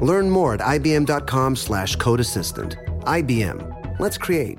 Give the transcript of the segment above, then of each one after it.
Learn more at ibm.com slash code assistant. IBM. Let's create.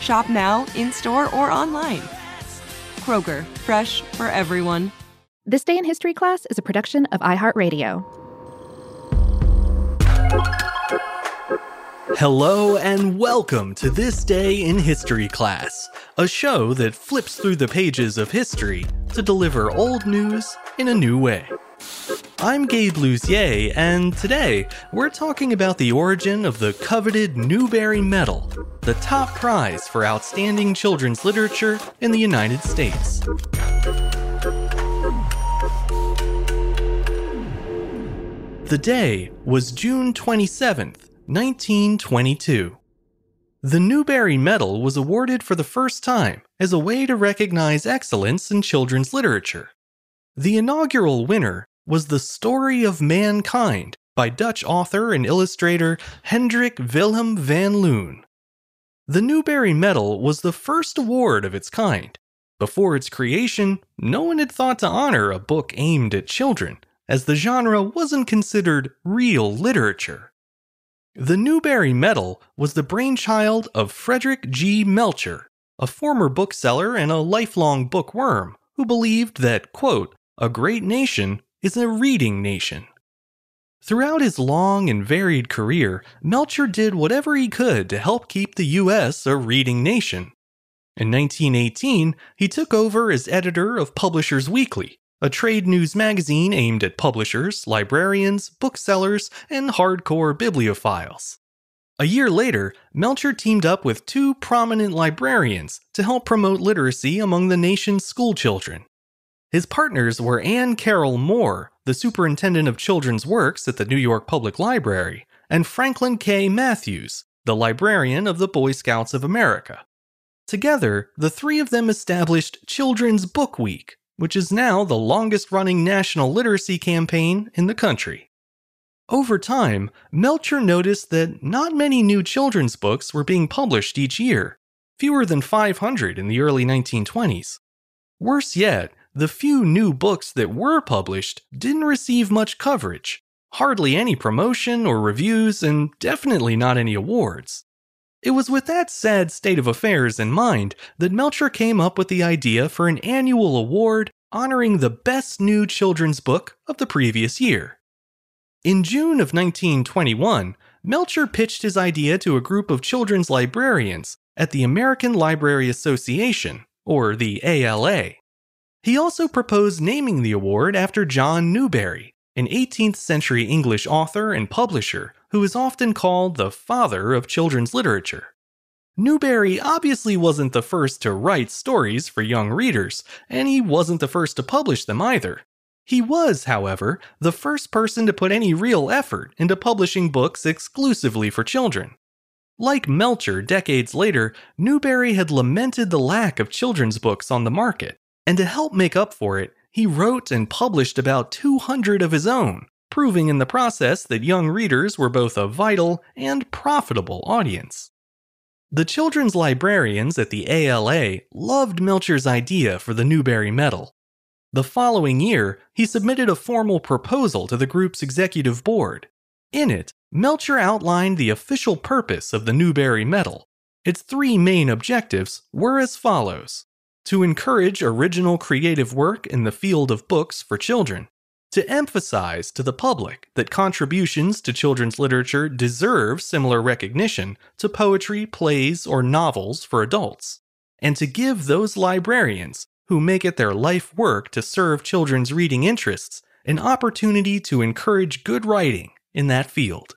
Shop now, in store, or online. Kroger, fresh for everyone. This Day in History class is a production of iHeartRadio. Hello and welcome to This Day in History class, a show that flips through the pages of history to deliver old news in a new way. I'm Gabe Luzier, and today we're talking about the origin of the coveted Newbery Medal, the top prize for outstanding children's literature in the United States. The day was June 27th, 1922. The Newbery Medal was awarded for the first time as a way to recognize excellence in children's literature. The inaugural winner was The Story of Mankind by Dutch author and illustrator Hendrik Willem van Loon. The Newbery Medal was the first award of its kind. Before its creation, no one had thought to honor a book aimed at children, as the genre wasn't considered real literature. The Newbery Medal was the brainchild of Frederick G. Melcher, a former bookseller and a lifelong bookworm who believed that, quote, a great nation is a reading nation. Throughout his long and varied career, Melcher did whatever he could to help keep the U.S. a reading nation. In 1918, he took over as editor of Publishers Weekly, a trade news magazine aimed at publishers, librarians, booksellers, and hardcore bibliophiles. A year later, Melcher teamed up with two prominent librarians to help promote literacy among the nation's schoolchildren. His partners were Anne Carroll Moore, the superintendent of children's works at the New York Public Library, and Franklin K. Matthews, the librarian of the Boy Scouts of America. Together, the three of them established Children's Book Week, which is now the longest running national literacy campaign in the country. Over time, Melcher noticed that not many new children's books were being published each year, fewer than 500 in the early 1920s. Worse yet, the few new books that were published didn't receive much coverage, hardly any promotion or reviews, and definitely not any awards. It was with that sad state of affairs in mind that Melcher came up with the idea for an annual award honoring the best new children's book of the previous year. In June of 1921, Melcher pitched his idea to a group of children's librarians at the American Library Association, or the ALA. He also proposed naming the award after John Newbery, an 18th century English author and publisher who is often called the father of children's literature. Newbery obviously wasn't the first to write stories for young readers, and he wasn't the first to publish them either. He was, however, the first person to put any real effort into publishing books exclusively for children. Like Melcher decades later, Newbery had lamented the lack of children's books on the market, and to help make up for it, he wrote and published about 200 of his own, proving in the process that young readers were both a vital and profitable audience. The children's librarians at the ALA loved Melcher's idea for the Newbery Medal. The following year, he submitted a formal proposal to the group's executive board. In it, Melcher outlined the official purpose of the Newbery Medal. Its three main objectives were as follows to encourage original creative work in the field of books for children, to emphasize to the public that contributions to children's literature deserve similar recognition to poetry, plays, or novels for adults, and to give those librarians who make it their life work to serve children's reading interests an opportunity to encourage good writing in that field.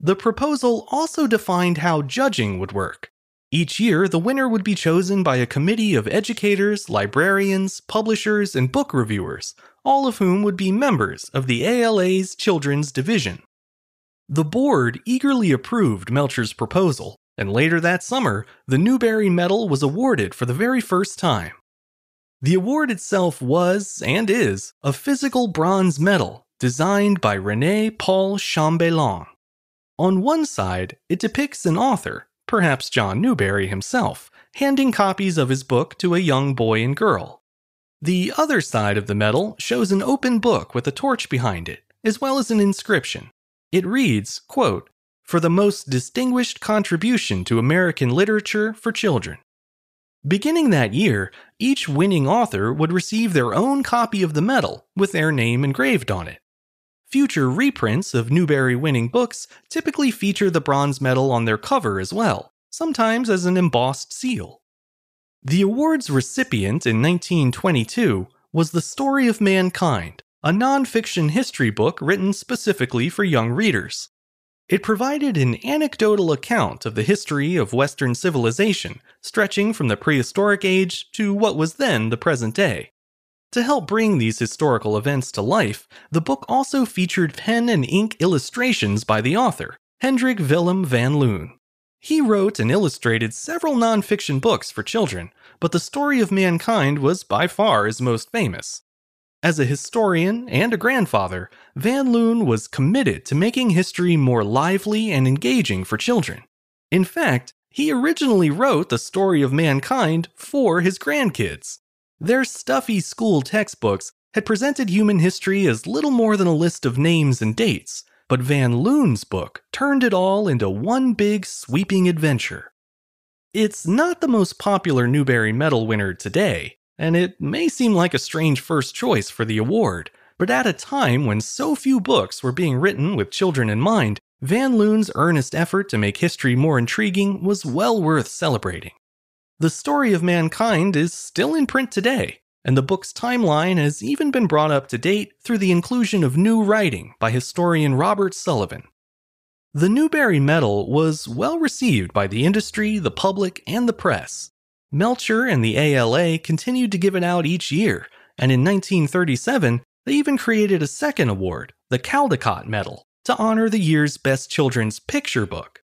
The proposal also defined how judging would work. Each year, the winner would be chosen by a committee of educators, librarians, publishers, and book reviewers all of whom would be members of the ALA's Children's Division. The board eagerly approved Melcher's proposal, and later that summer, the Newbery Medal was awarded for the very first time. The award itself was, and is, a physical bronze medal designed by Rene Paul Chambellan. On one side, it depicts an author, perhaps John Newbery himself, handing copies of his book to a young boy and girl. The other side of the medal shows an open book with a torch behind it, as well as an inscription. It reads, quote, For the most distinguished contribution to American literature for children. Beginning that year, each winning author would receive their own copy of the medal with their name engraved on it. Future reprints of Newbery winning books typically feature the bronze medal on their cover as well, sometimes as an embossed seal. The award's recipient in 1922 was The Story of Mankind, a nonfiction history book written specifically for young readers. It provided an anecdotal account of the history of Western civilization, stretching from the prehistoric age to what was then the present day. To help bring these historical events to life, the book also featured pen and ink illustrations by the author, Hendrik Willem van Loon. He wrote and illustrated several nonfiction books for children, but the story of mankind was by far his most famous. As a historian and a grandfather, Van Loon was committed to making history more lively and engaging for children. In fact, he originally wrote the story of mankind for his grandkids. Their stuffy school textbooks had presented human history as little more than a list of names and dates, but Van Loon's book turned it all into one big sweeping adventure. It's not the most popular Newbery Medal winner today, and it may seem like a strange first choice for the award, but at a time when so few books were being written with children in mind, Van Loon's earnest effort to make history more intriguing was well worth celebrating. The story of mankind is still in print today, and the book's timeline has even been brought up to date through the inclusion of new writing by historian Robert Sullivan. The Newbery Medal was well received by the industry, the public, and the press. Melcher and the ALA continued to give it out each year, and in 1937, they even created a second award, the Caldecott Medal, to honor the year's best children's picture book.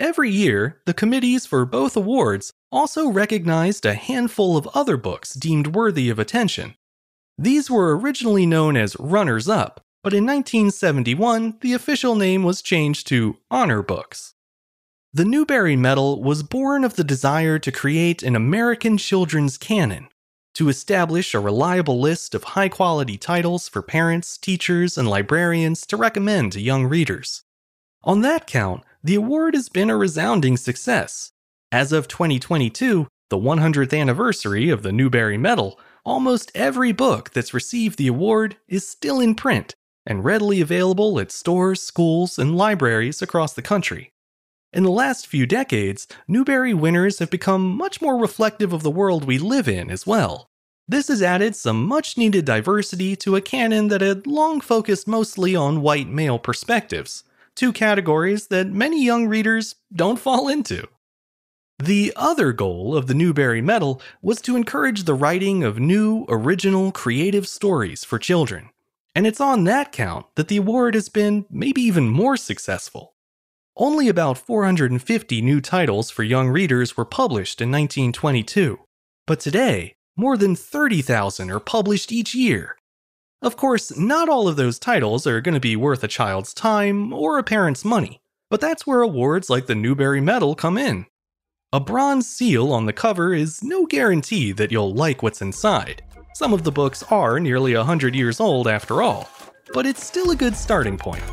Every year, the committees for both awards also recognized a handful of other books deemed worthy of attention. These were originally known as runners up, but in 1971 the official name was changed to honor books. The Newbery Medal was born of the desire to create an American children's canon, to establish a reliable list of high quality titles for parents, teachers, and librarians to recommend to young readers. On that count, the award has been a resounding success, as of 2022, the 100th anniversary of the Newbery Medal, almost every book that's received the award is still in print and readily available at stores, schools, and libraries across the country. In the last few decades, Newbery winners have become much more reflective of the world we live in as well. This has added some much needed diversity to a canon that had long focused mostly on white male perspectives, two categories that many young readers don't fall into. The other goal of the Newbery Medal was to encourage the writing of new, original, creative stories for children. And it's on that count that the award has been maybe even more successful. Only about 450 new titles for young readers were published in 1922, but today, more than 30,000 are published each year. Of course, not all of those titles are going to be worth a child's time or a parent's money, but that's where awards like the Newbery Medal come in. A bronze seal on the cover is no guarantee that you'll like what's inside. Some of the books are nearly 100 years old after all, but it's still a good starting point.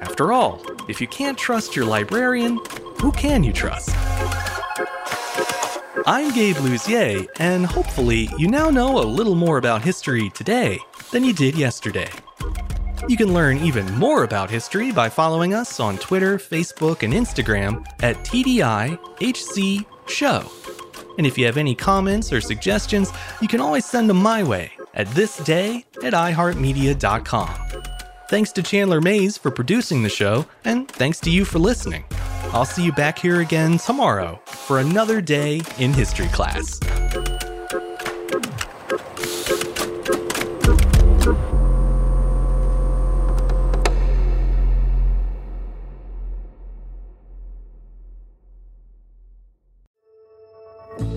After all, if you can't trust your librarian, who can you trust? I'm Gabe Luzier, and hopefully, you now know a little more about history today than you did yesterday. You can learn even more about history by following us on Twitter, Facebook, and Instagram at TDIHC Show. And if you have any comments or suggestions, you can always send them my way at thisday at iHeartMedia.com. Thanks to Chandler Mayes for producing the show, and thanks to you for listening. I'll see you back here again tomorrow for another day in history class.